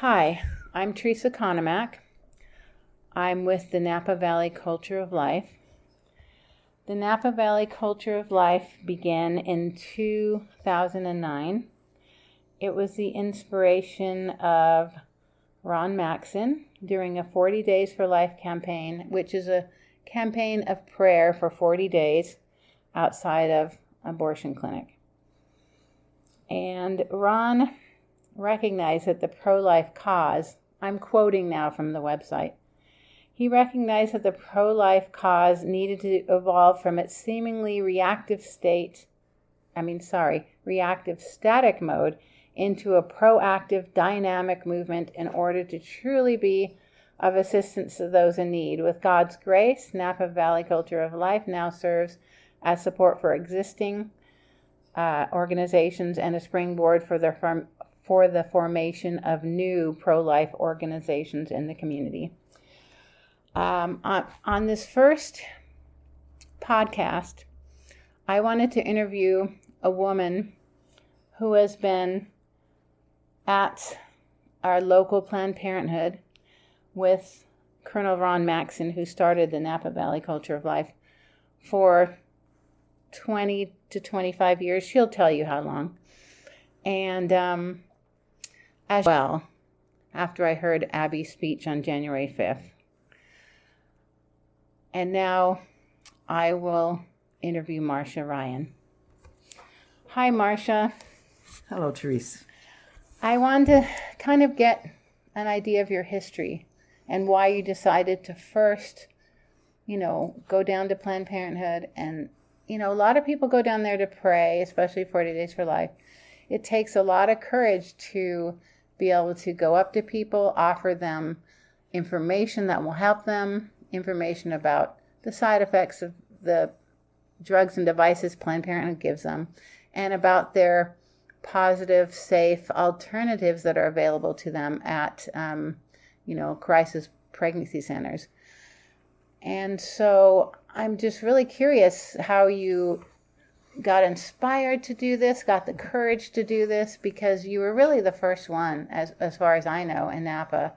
Hi, I'm Teresa Konomak. I'm with the Napa Valley Culture of Life. The Napa Valley Culture of Life began in 2009. It was the inspiration of Ron Maxson during a 40 Days for Life campaign, which is a campaign of prayer for 40 days outside of abortion clinic. And Ron recognized that the pro life cause, I'm quoting now from the website, he recognized that the pro life cause needed to evolve from its seemingly reactive state, I mean, sorry, reactive static mode into a proactive dynamic movement in order to truly be of assistance to those in need. With God's grace, Napa Valley Culture of Life now serves as support for existing uh, organizations and a springboard for the, for the formation of new pro life organizations in the community. Um, on, on this first podcast, I wanted to interview a woman who has been at our local Planned Parenthood with Colonel Ron Maxson, who started the Napa Valley Culture of Life, for 20 to 25 years. She'll tell you how long. And um, as well, after I heard Abby's speech on January 5th. And now I will interview Marcia Ryan. Hi, Marcia. Hello, Therese. I wanted to kind of get an idea of your history and why you decided to first, you know, go down to Planned Parenthood. And, you know, a lot of people go down there to pray, especially 40 Days for Life. It takes a lot of courage to be able to go up to people, offer them information that will help them, information about the side effects of the drugs and devices Planned Parenthood gives them, and about their positive, safe alternatives that are available to them at, um, you know, crisis pregnancy centers. And so I'm just really curious how you got inspired to do this, got the courage to do this, because you were really the first one, as, as far as I know, in Napa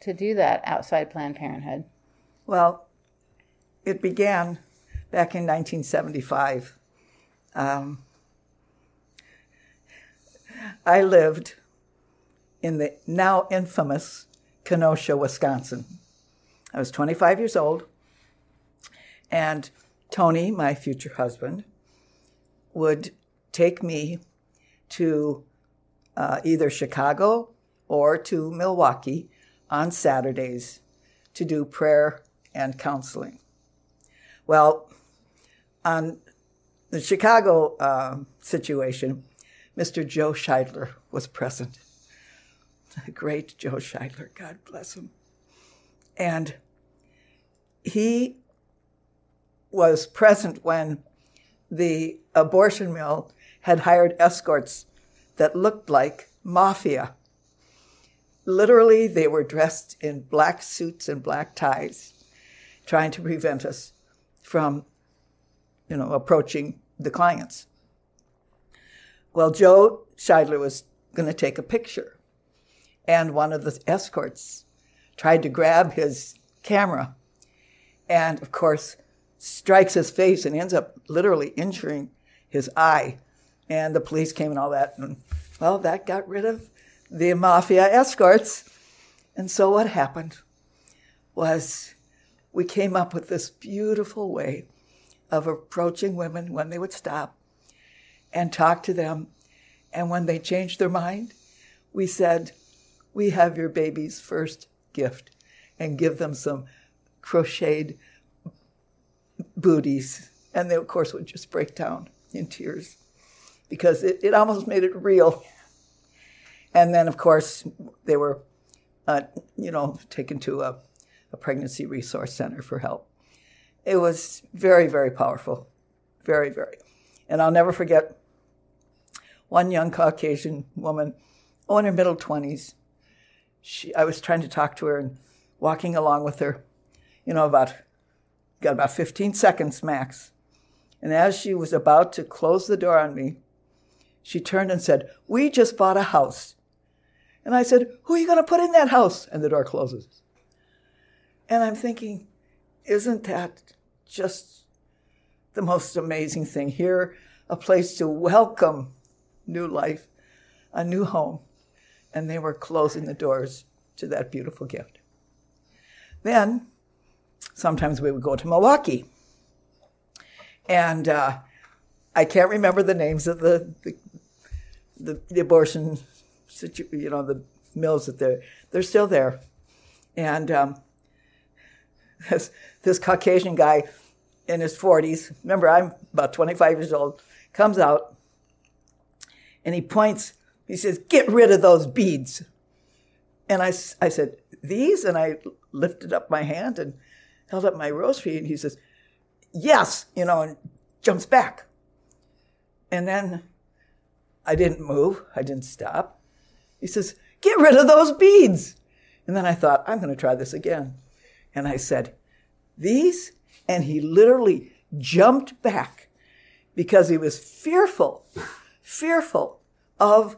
to do that outside Planned Parenthood. Well, it began back in 1975. Um, I lived in the now infamous Kenosha, Wisconsin. I was 25 years old, and Tony, my future husband, would take me to uh, either Chicago or to Milwaukee on Saturdays to do prayer and counseling. Well, on the Chicago uh, situation, Mr. Joe Scheidler was present. The great Joe Scheidler, God bless him. And he was present when the abortion mill had hired escorts that looked like mafia. Literally, they were dressed in black suits and black ties, trying to prevent us from, you know, approaching the clients. Well, Joe Scheidler was going to take a picture, and one of the escorts tried to grab his camera, and of course, strikes his face and ends up literally injuring his eye. And the police came and all that, and well, that got rid of the mafia escorts. And so what happened was we came up with this beautiful way of approaching women when they would stop and talk to them. And when they changed their mind, we said, We have your baby's first gift, and give them some crocheted booties. And they, of course, would just break down in tears because it, it almost made it real. And then, of course, they were, uh, you know, taken to a, a pregnancy resource center for help. It was very, very powerful. Very, very. And I'll never forget one young Caucasian woman, oh, in her middle 20s. She, I was trying to talk to her and walking along with her, you know, about, got about 15 seconds max. And as she was about to close the door on me, she turned and said, We just bought a house. And I said, Who are you going to put in that house? And the door closes. And I'm thinking, Isn't that just the most amazing thing? Here, a place to welcome new life, a new home. And they were closing the doors to that beautiful gift. Then, sometimes we would go to Milwaukee. And uh, I can't remember the names of the, the, the, the abortion, situ- you know, the mills that they're, they're still there. And um, this, this Caucasian guy in his 40s, remember I'm about 25 years old, comes out and he points, he says, get rid of those beads. And I, I said, these? And I lifted up my hand and held up my rosary and he says, yes, you know, and jumps back. And then I didn't move. I didn't stop. He says, Get rid of those beads. And then I thought, I'm going to try this again. And I said, These? And he literally jumped back because he was fearful, fearful of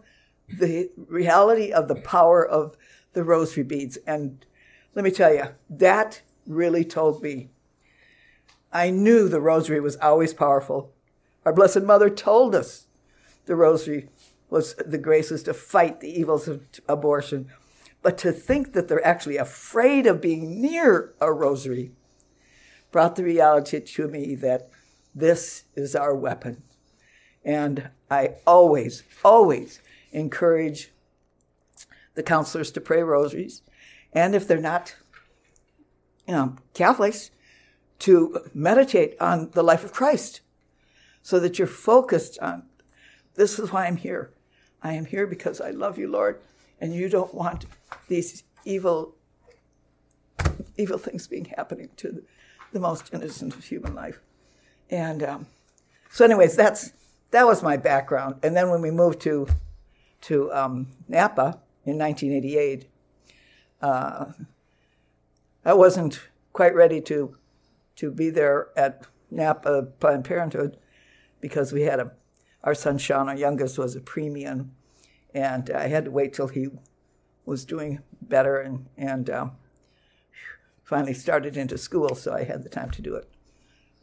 the reality of the power of the rosary beads. And let me tell you, that really told me. I knew the rosary was always powerful. Our Blessed Mother told us the rosary was the graces to fight the evils of abortion. But to think that they're actually afraid of being near a rosary brought the reality to me that this is our weapon. And I always, always encourage the counselors to pray rosaries. And if they're not, know, Catholics, to meditate on the life of Christ so that you're focused on this is why I'm here. I am here because I love you, Lord, and you don't want these evil evil things being happening to the, the most innocent of human life. And um, so, anyways, that's that was my background. And then when we moved to to um, Napa in 1988, uh, I wasn't quite ready to to be there at Napa Planned Parenthood because we had a our son Sean, our youngest, was a preemie, and I had to wait till he was doing better and and um, finally started into school, so I had the time to do it.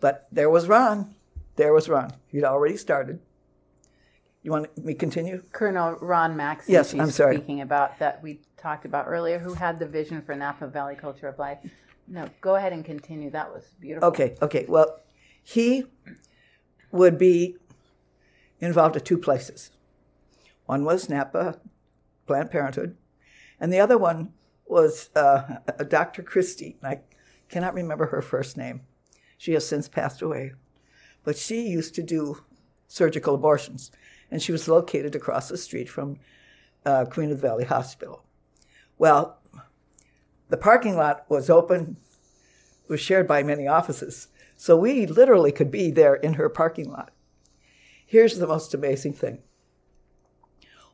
But there was Ron. There was Ron. He'd already started. You want me to continue? Colonel Ron Max. Yes, I'm sorry. Speaking about that we talked about earlier, who had the vision for Napa Valley Culture of Life. No, go ahead and continue. That was beautiful. Okay, okay. Well, he would be involved at two places. One was Napa Planned Parenthood, and the other one was uh, Dr. Christie. I cannot remember her first name. She has since passed away. But she used to do surgical abortions, and she was located across the street from uh, Queen of the Valley Hospital. Well, the parking lot was open, was shared by many offices, so we literally could be there in her parking lot. Here's the most amazing thing.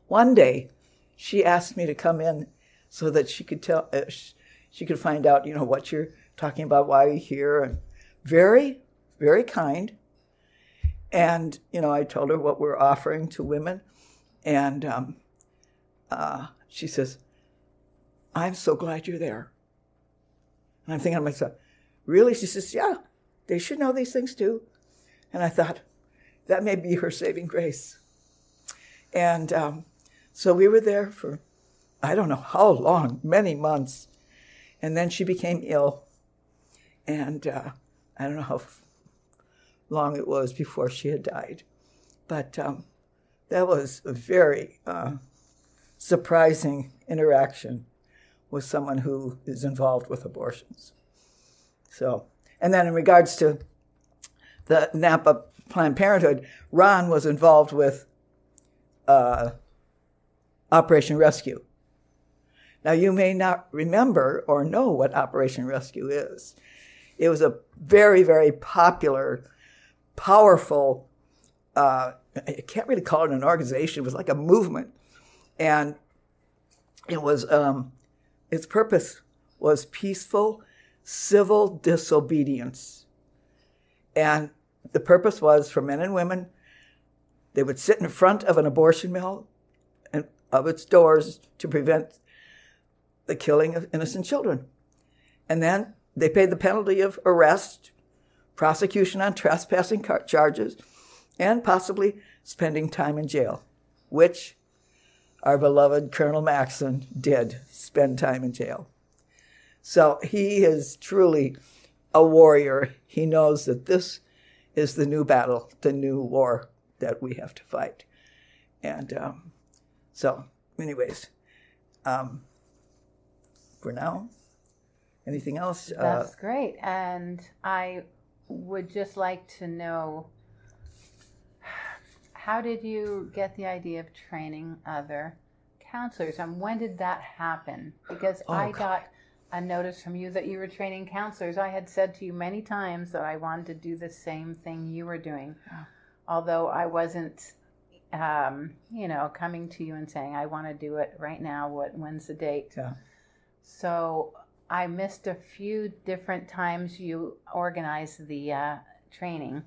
One day, she asked me to come in so that she could tell, uh, she could find out, you know, what you're talking about, why you're here, and very, very kind. And you know, I told her what we're offering to women, and um, uh, she says, "I'm so glad you're there." And I'm thinking to myself, "Really?" She says, "Yeah, they should know these things too." And I thought, that may be her saving grace. And um, so we were there for I don't know how long, many months. And then she became ill. And uh, I don't know how long it was before she had died. But um, that was a very uh, surprising interaction with someone who is involved with abortions. So, and then in regards to the Napa Planned Parenthood, Ron was involved with uh, Operation Rescue. Now, you may not remember or know what Operation Rescue is. It was a very, very popular, powerful, uh, I can't really call it an organization, it was like a movement. And it was, um, its purpose was peaceful civil disobedience. And the purpose was for men and women, they would sit in front of an abortion mill and of its doors to prevent the killing of innocent children. And then they paid the penalty of arrest, prosecution on trespassing charges, and possibly spending time in jail, which our beloved Colonel Maxson did spend time in jail. So he is truly a warrior. He knows that this is the new battle, the new war that we have to fight. And um, so, anyways, um, for now, anything else? Uh, That's uh, great. And I would just like to know how did you get the idea of training other counselors and when did that happen? Because oh, I God. got a notice from you that you were training counselors. I had said to you many times that I wanted to do the same thing you were doing, although I wasn't, um, you know, coming to you and saying I want to do it right now. What when's the date? Yeah. So I missed a few different times you organized the uh, training,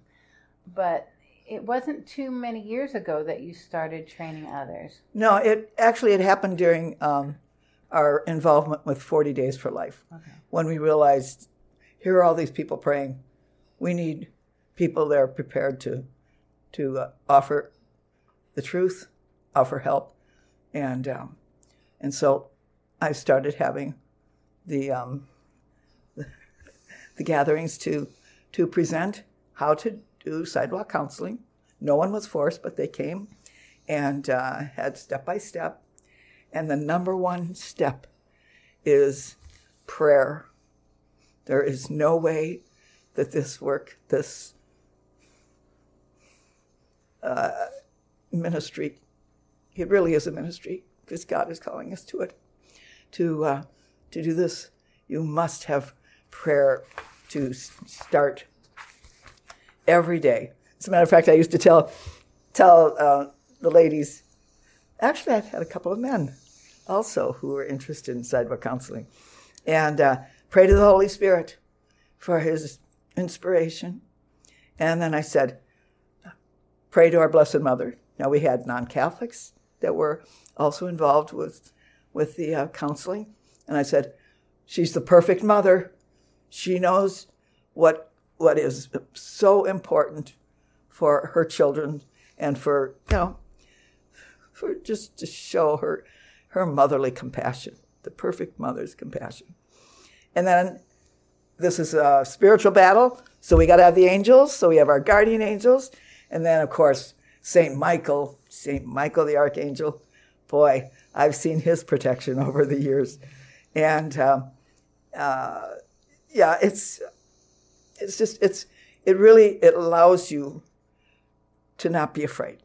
but it wasn't too many years ago that you started training others. No, it actually it happened during um, our involvement with 40 Days for Life okay. when we realized here are all these people praying. We need people that are prepared to to uh, offer the truth, offer help, and um, and so I started having the, um, the, the gatherings to to present how to do sidewalk counseling. No one was forced, but they came and uh, had step by step. And the number one step is prayer. There is no way that this work, this uh, ministry, it really is a ministry because God is calling us to it, to uh, to do this, you must have prayer to start every day. As a matter of fact, I used to tell tell uh, the ladies. Actually, I've had a couple of men also who were interested in sidewalk counseling, and uh, pray to the Holy Spirit for His inspiration. And then I said, pray to our Blessed Mother. Now we had non-Catholics that were also involved with with the uh, counseling, and I said, She's the perfect mother. She knows what, what is so important for her children and for, you know, for just to show her, her motherly compassion, the perfect mother's compassion. And then this is a spiritual battle. So we got to have the angels. So we have our guardian angels. And then, of course, St. Michael, St. Michael the Archangel. Boy, I've seen his protection over the years and um, uh, yeah, it's it's just it's it really it allows you to not be afraid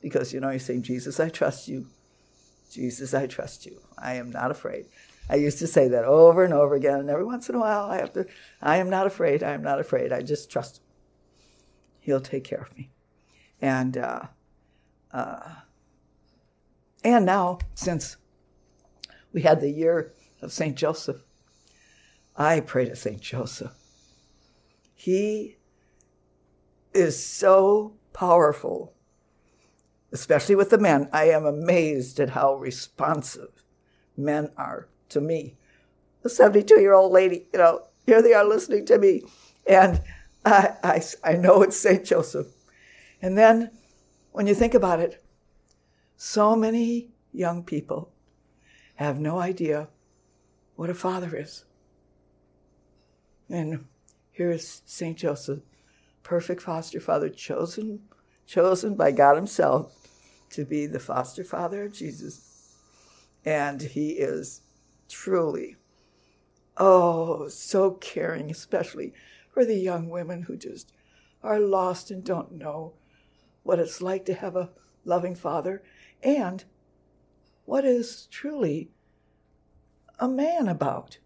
because you know you're saying Jesus, I trust you. Jesus, I trust you. I am not afraid. I used to say that over and over again, and every once in a while I have to. I am not afraid. I am not afraid. I just trust him. He'll take care of me, and uh, uh, and now since we had the year of St. Joseph. I pray to St. Joseph. He is so powerful, especially with the men. I am amazed at how responsive men are to me. A 72 year old lady, you know, here they are listening to me. And I, I, I know it's St. Joseph. And then when you think about it, so many young people have no idea what a father is. And here's St. Joseph, perfect foster father, chosen, chosen by God Himself to be the foster father of Jesus. And he is truly, oh, so caring, especially for the young women who just are lost and don't know what it's like to have a loving father and what is truly a man about?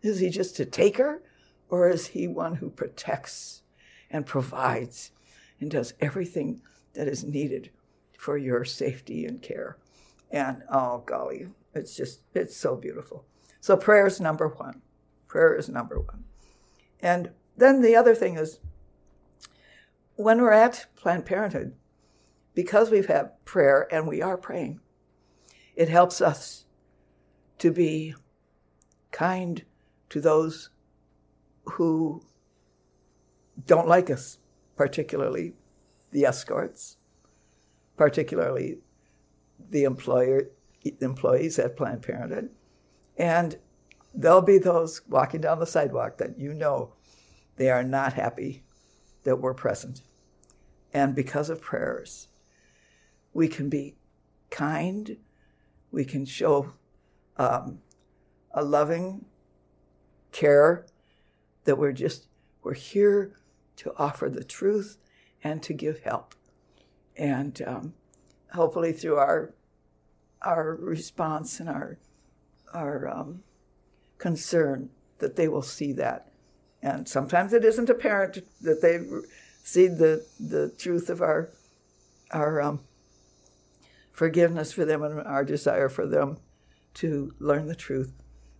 Is he just a taker, or is he one who protects and provides and does everything that is needed for your safety and care? And oh, golly, it's just, it's so beautiful. So prayer is number one. Prayer is number one. And then the other thing is when we're at Planned Parenthood, because we've had prayer and we are praying, it helps us to be kind to those who don't like us, particularly the escorts, particularly the employer employees at Planned Parenthood. And there'll be those walking down the sidewalk that you know they are not happy that we're present. And because of prayers, we can be kind, we can show um, a loving care that we're just, we're here to offer the truth and to give help. And um, hopefully through our, our response and our, our um, concern that they will see that. And sometimes it isn't apparent that they see the, the truth of our, our um, forgiveness for them and our desire for them to learn the truth.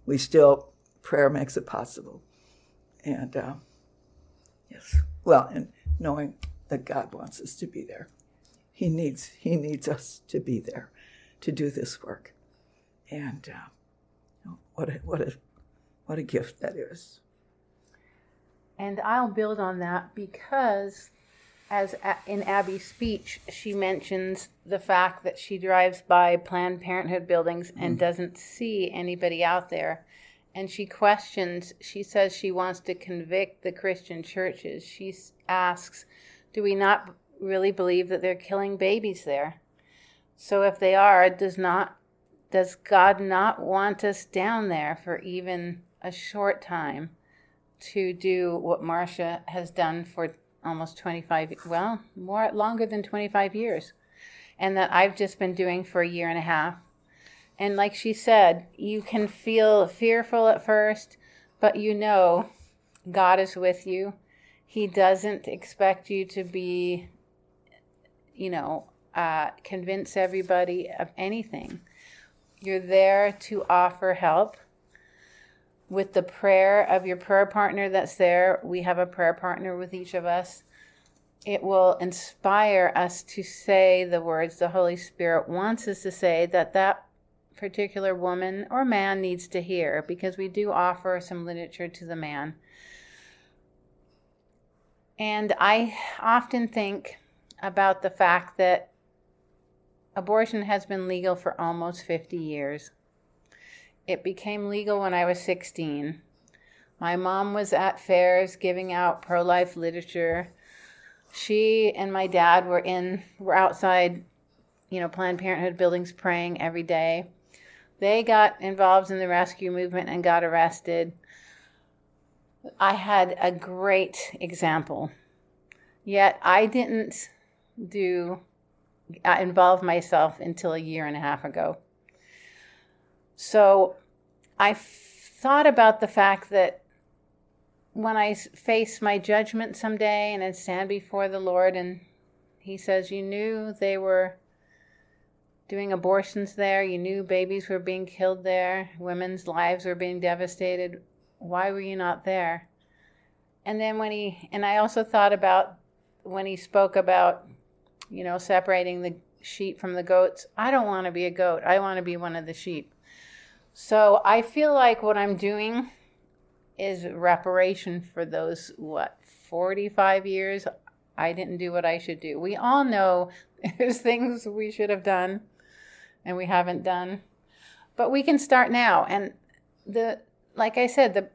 We still, prayer makes it possible. And uh, yes, well, and knowing that God wants us to be there. He needs, he needs us to be there to do this work. And uh, what, a, what, a, what a gift that is. And I'll build on that because, as in Abby's speech, she mentions the fact that she drives by Planned Parenthood buildings and mm. doesn't see anybody out there. And she questions, she says she wants to convict the Christian churches. She asks, Do we not really believe that they're killing babies there? So if they are, does not does God not want us down there for even a short time? to do what Marcia has done for almost 25 well more longer than 25 years. And that I've just been doing for a year and a half. And like she said you can feel fearful at first but you know God is with you. He doesn't expect you to be you know uh, convince everybody of anything. You're there to offer help with the prayer of your prayer partner that's there. We have a prayer partner with each of us. It will inspire us to say the words the Holy Spirit wants us to say that that particular woman or man needs to hear because we do offer some literature to the man. And I often think about the fact that abortion has been legal for almost 50 years. It became legal when I was 16. My mom was at fairs giving out pro life literature. She and my dad were in were outside, you know, Planned Parenthood buildings praying every day. They got involved in the rescue movement and got arrested. I had a great example. Yet I didn't do I involve myself until a year and a half ago. So I thought about the fact that when I face my judgment someday and I stand before the Lord and He says, You knew they were doing abortions there, you knew babies were being killed there, women's lives were being devastated. Why were you not there? And then when he, and I also thought about when he spoke about, you know, separating the sheep from the goats. I don't want to be a goat, I want to be one of the sheep. So I feel like what I'm doing is reparation for those, what, 45 years I didn't do what I should do. We all know there's things we should have done and we haven't done. But we can start now. And the like I said, the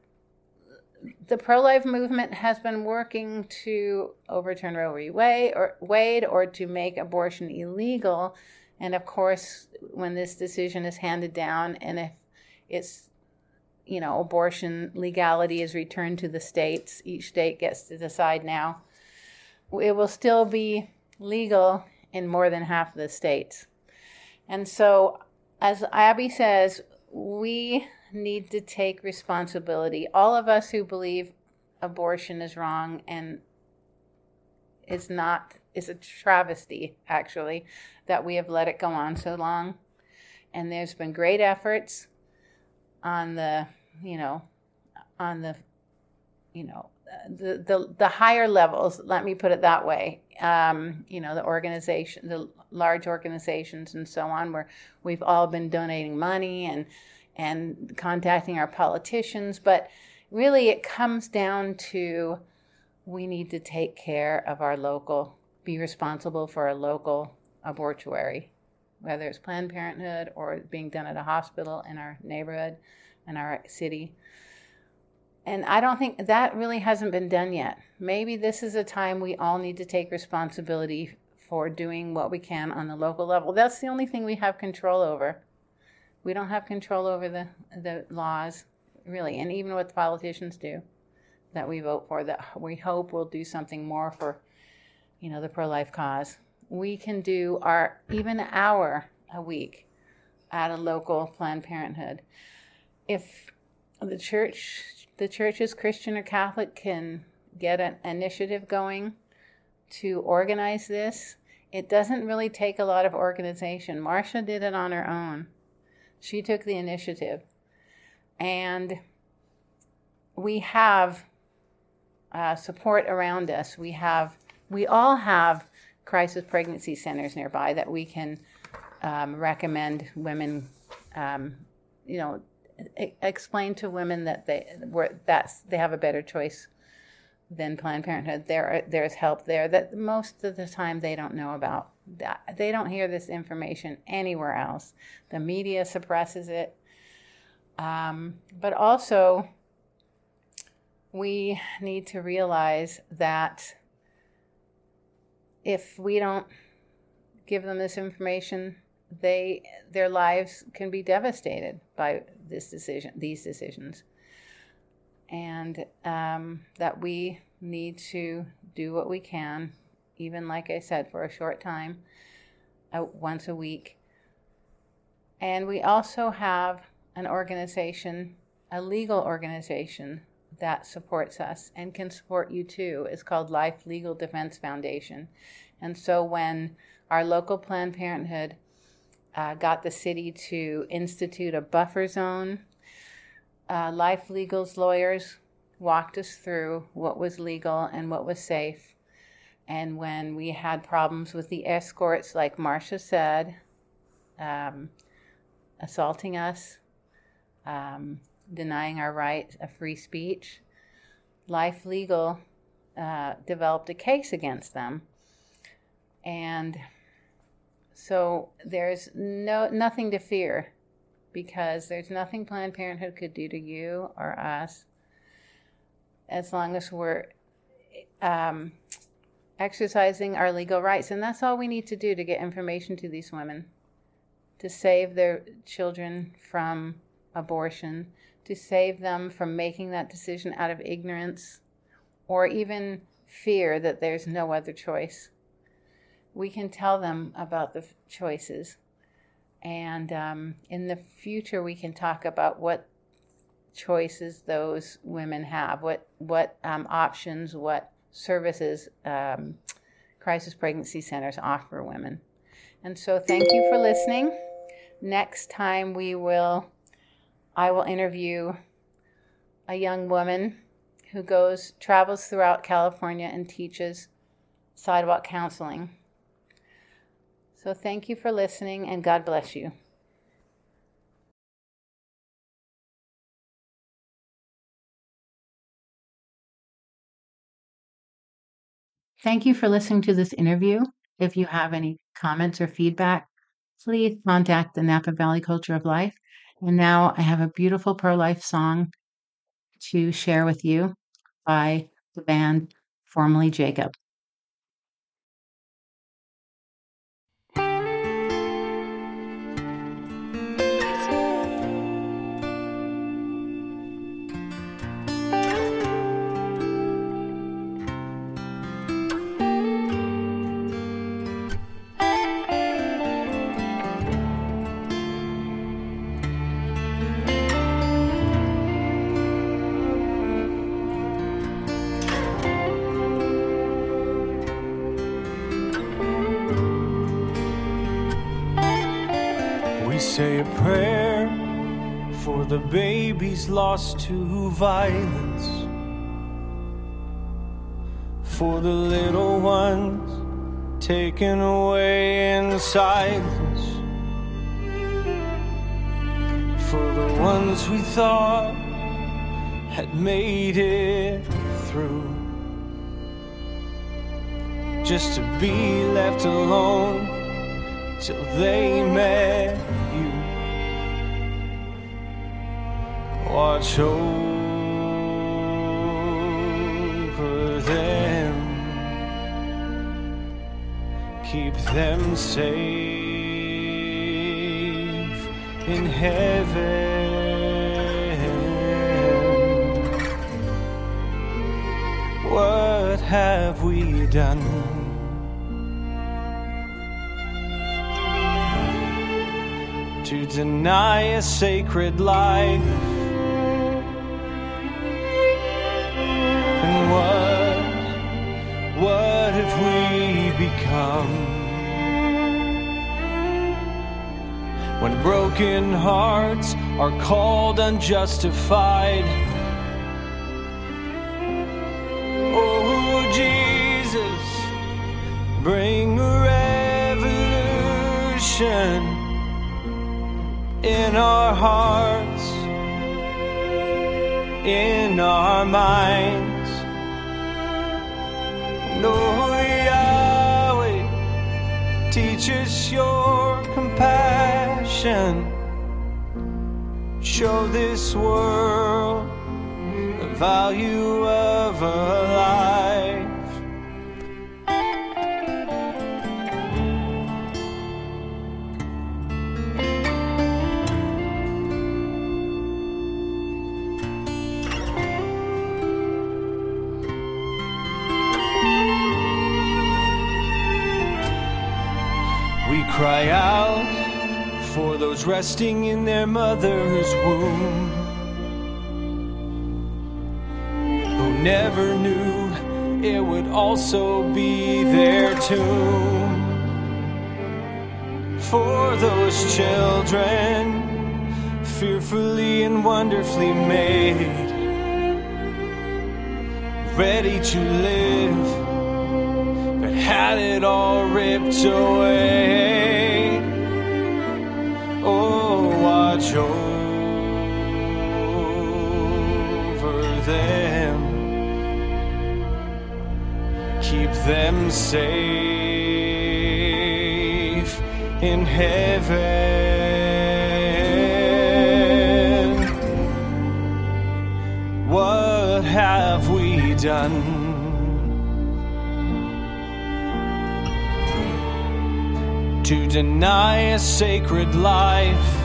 the pro-life movement has been working to overturn Roe v. Wade or, Wade or to make abortion illegal. And of course, when this decision is handed down, and if it's you know abortion legality is returned to the states. Each state gets to decide now. It will still be legal in more than half of the states. And so as abby says we need to take responsibility. All of us who believe abortion is wrong and is not is a travesty actually that we have let it go on so long. And there's been great efforts on the, you know, on the, you know, the, the, the higher levels, let me put it that way, um, you know, the organization, the large organizations and so on, where we've all been donating money and, and contacting our politicians. But really, it comes down to we need to take care of our local, be responsible for our local abortuary, whether it's Planned Parenthood or being done at a hospital in our neighborhood, in our city and I don't think that really hasn't been done yet. Maybe this is a time we all need to take responsibility for doing what we can on the local level. That's the only thing we have control over. We don't have control over the, the laws, really, and even what the politicians do that we vote for that we hope will do something more for, you know, the pro life cause. We can do our even hour a week at a local Planned Parenthood. If the church the churches, Christian or Catholic, can get an initiative going to organize this. It doesn't really take a lot of organization. Marcia did it on her own. She took the initiative. And we have uh, support around us. We have, we all have crisis pregnancy centers nearby that we can um, recommend women, um, you know, explain to women that they were that's they have a better choice than Planned Parenthood. There there's help there that most of the time they don't know about. They don't hear this information anywhere else. The media suppresses it, um, but also we need to realize that if we don't give them this information, they their lives can be devastated by this decision, these decisions, and um, that we need to do what we can, even like I said, for a short time, uh, once a week. And we also have an organization, a legal organization that supports us and can support you too. is called Life Legal Defense Foundation. And so when our local Planned Parenthood uh, got the city to institute a buffer zone. Uh, Life Legal's lawyers walked us through what was legal and what was safe. And when we had problems with the escorts, like Marcia said, um, assaulting us, um, denying our right of free speech, Life Legal uh, developed a case against them. And so there's no nothing to fear because there's nothing Planned Parenthood could do to you or us as long as we're um, exercising our legal rights. And that's all we need to do to get information to these women to save their children from abortion, to save them from making that decision out of ignorance or even fear that there's no other choice we can tell them about the choices. And um, in the future, we can talk about what choices those women have, what what um, options, what services um, crisis pregnancy centers offer women. And so, thank you for listening. Next time, we will, I will interview a young woman who goes travels throughout California and teaches sidewalk counseling. So thank you for listening and God bless you. Thank you for listening to this interview. If you have any comments or feedback, please contact the Napa Valley Culture of Life. And now I have a beautiful pro life song to share with you by the band Formerly Jacob. Lost to violence for the little ones taken away in silence, for the ones we thought had made it through. Just to be left alone till they met you. Watch over them, keep them safe in heaven. What have we done? To deny a sacred life. Have we become? When broken hearts are called unjustified. Oh, Jesus, bring a revolution in our hearts, in our minds. No, teach us your compassion. Show this world the value of a those resting in their mother's womb who never knew it would also be their tomb. For those children, fearfully and wonderfully made, ready to live but had it all ripped away. Oh, watch over them, keep them safe in heaven. What have we done? Deny a sacred life.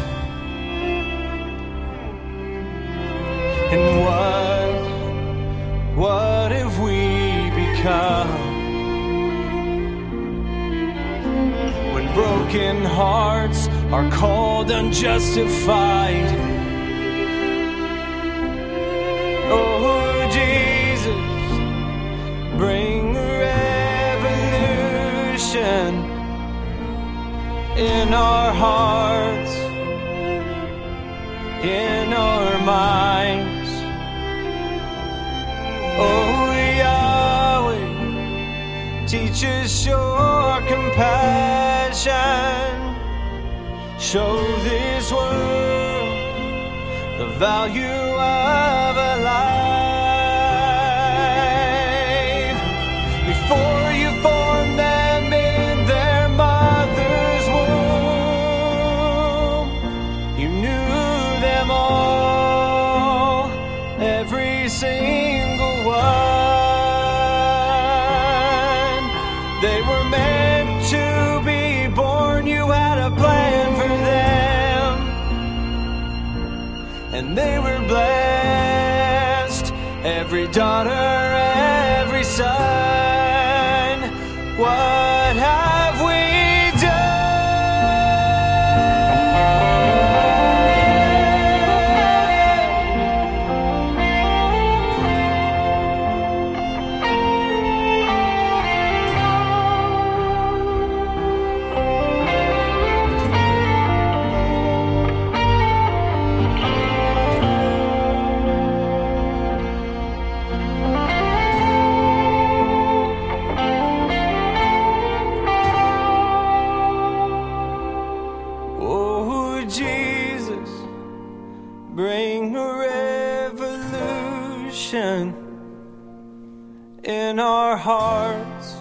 And what, what have we become? When broken hearts are called unjustified. In our hearts, in our minds. Oh, Yahweh, teach us your compassion. Show this world the value of a life. Them all, every single one. They were meant to be born, you had a plan for them, and they were blessed. Every daughter, Jesus. Bring a revolution in our hearts,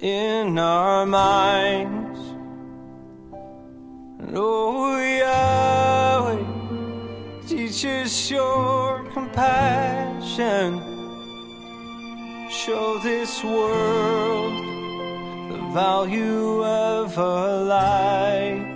in our minds. And oh, Yahweh, teach us your compassion. Show this world value of a life.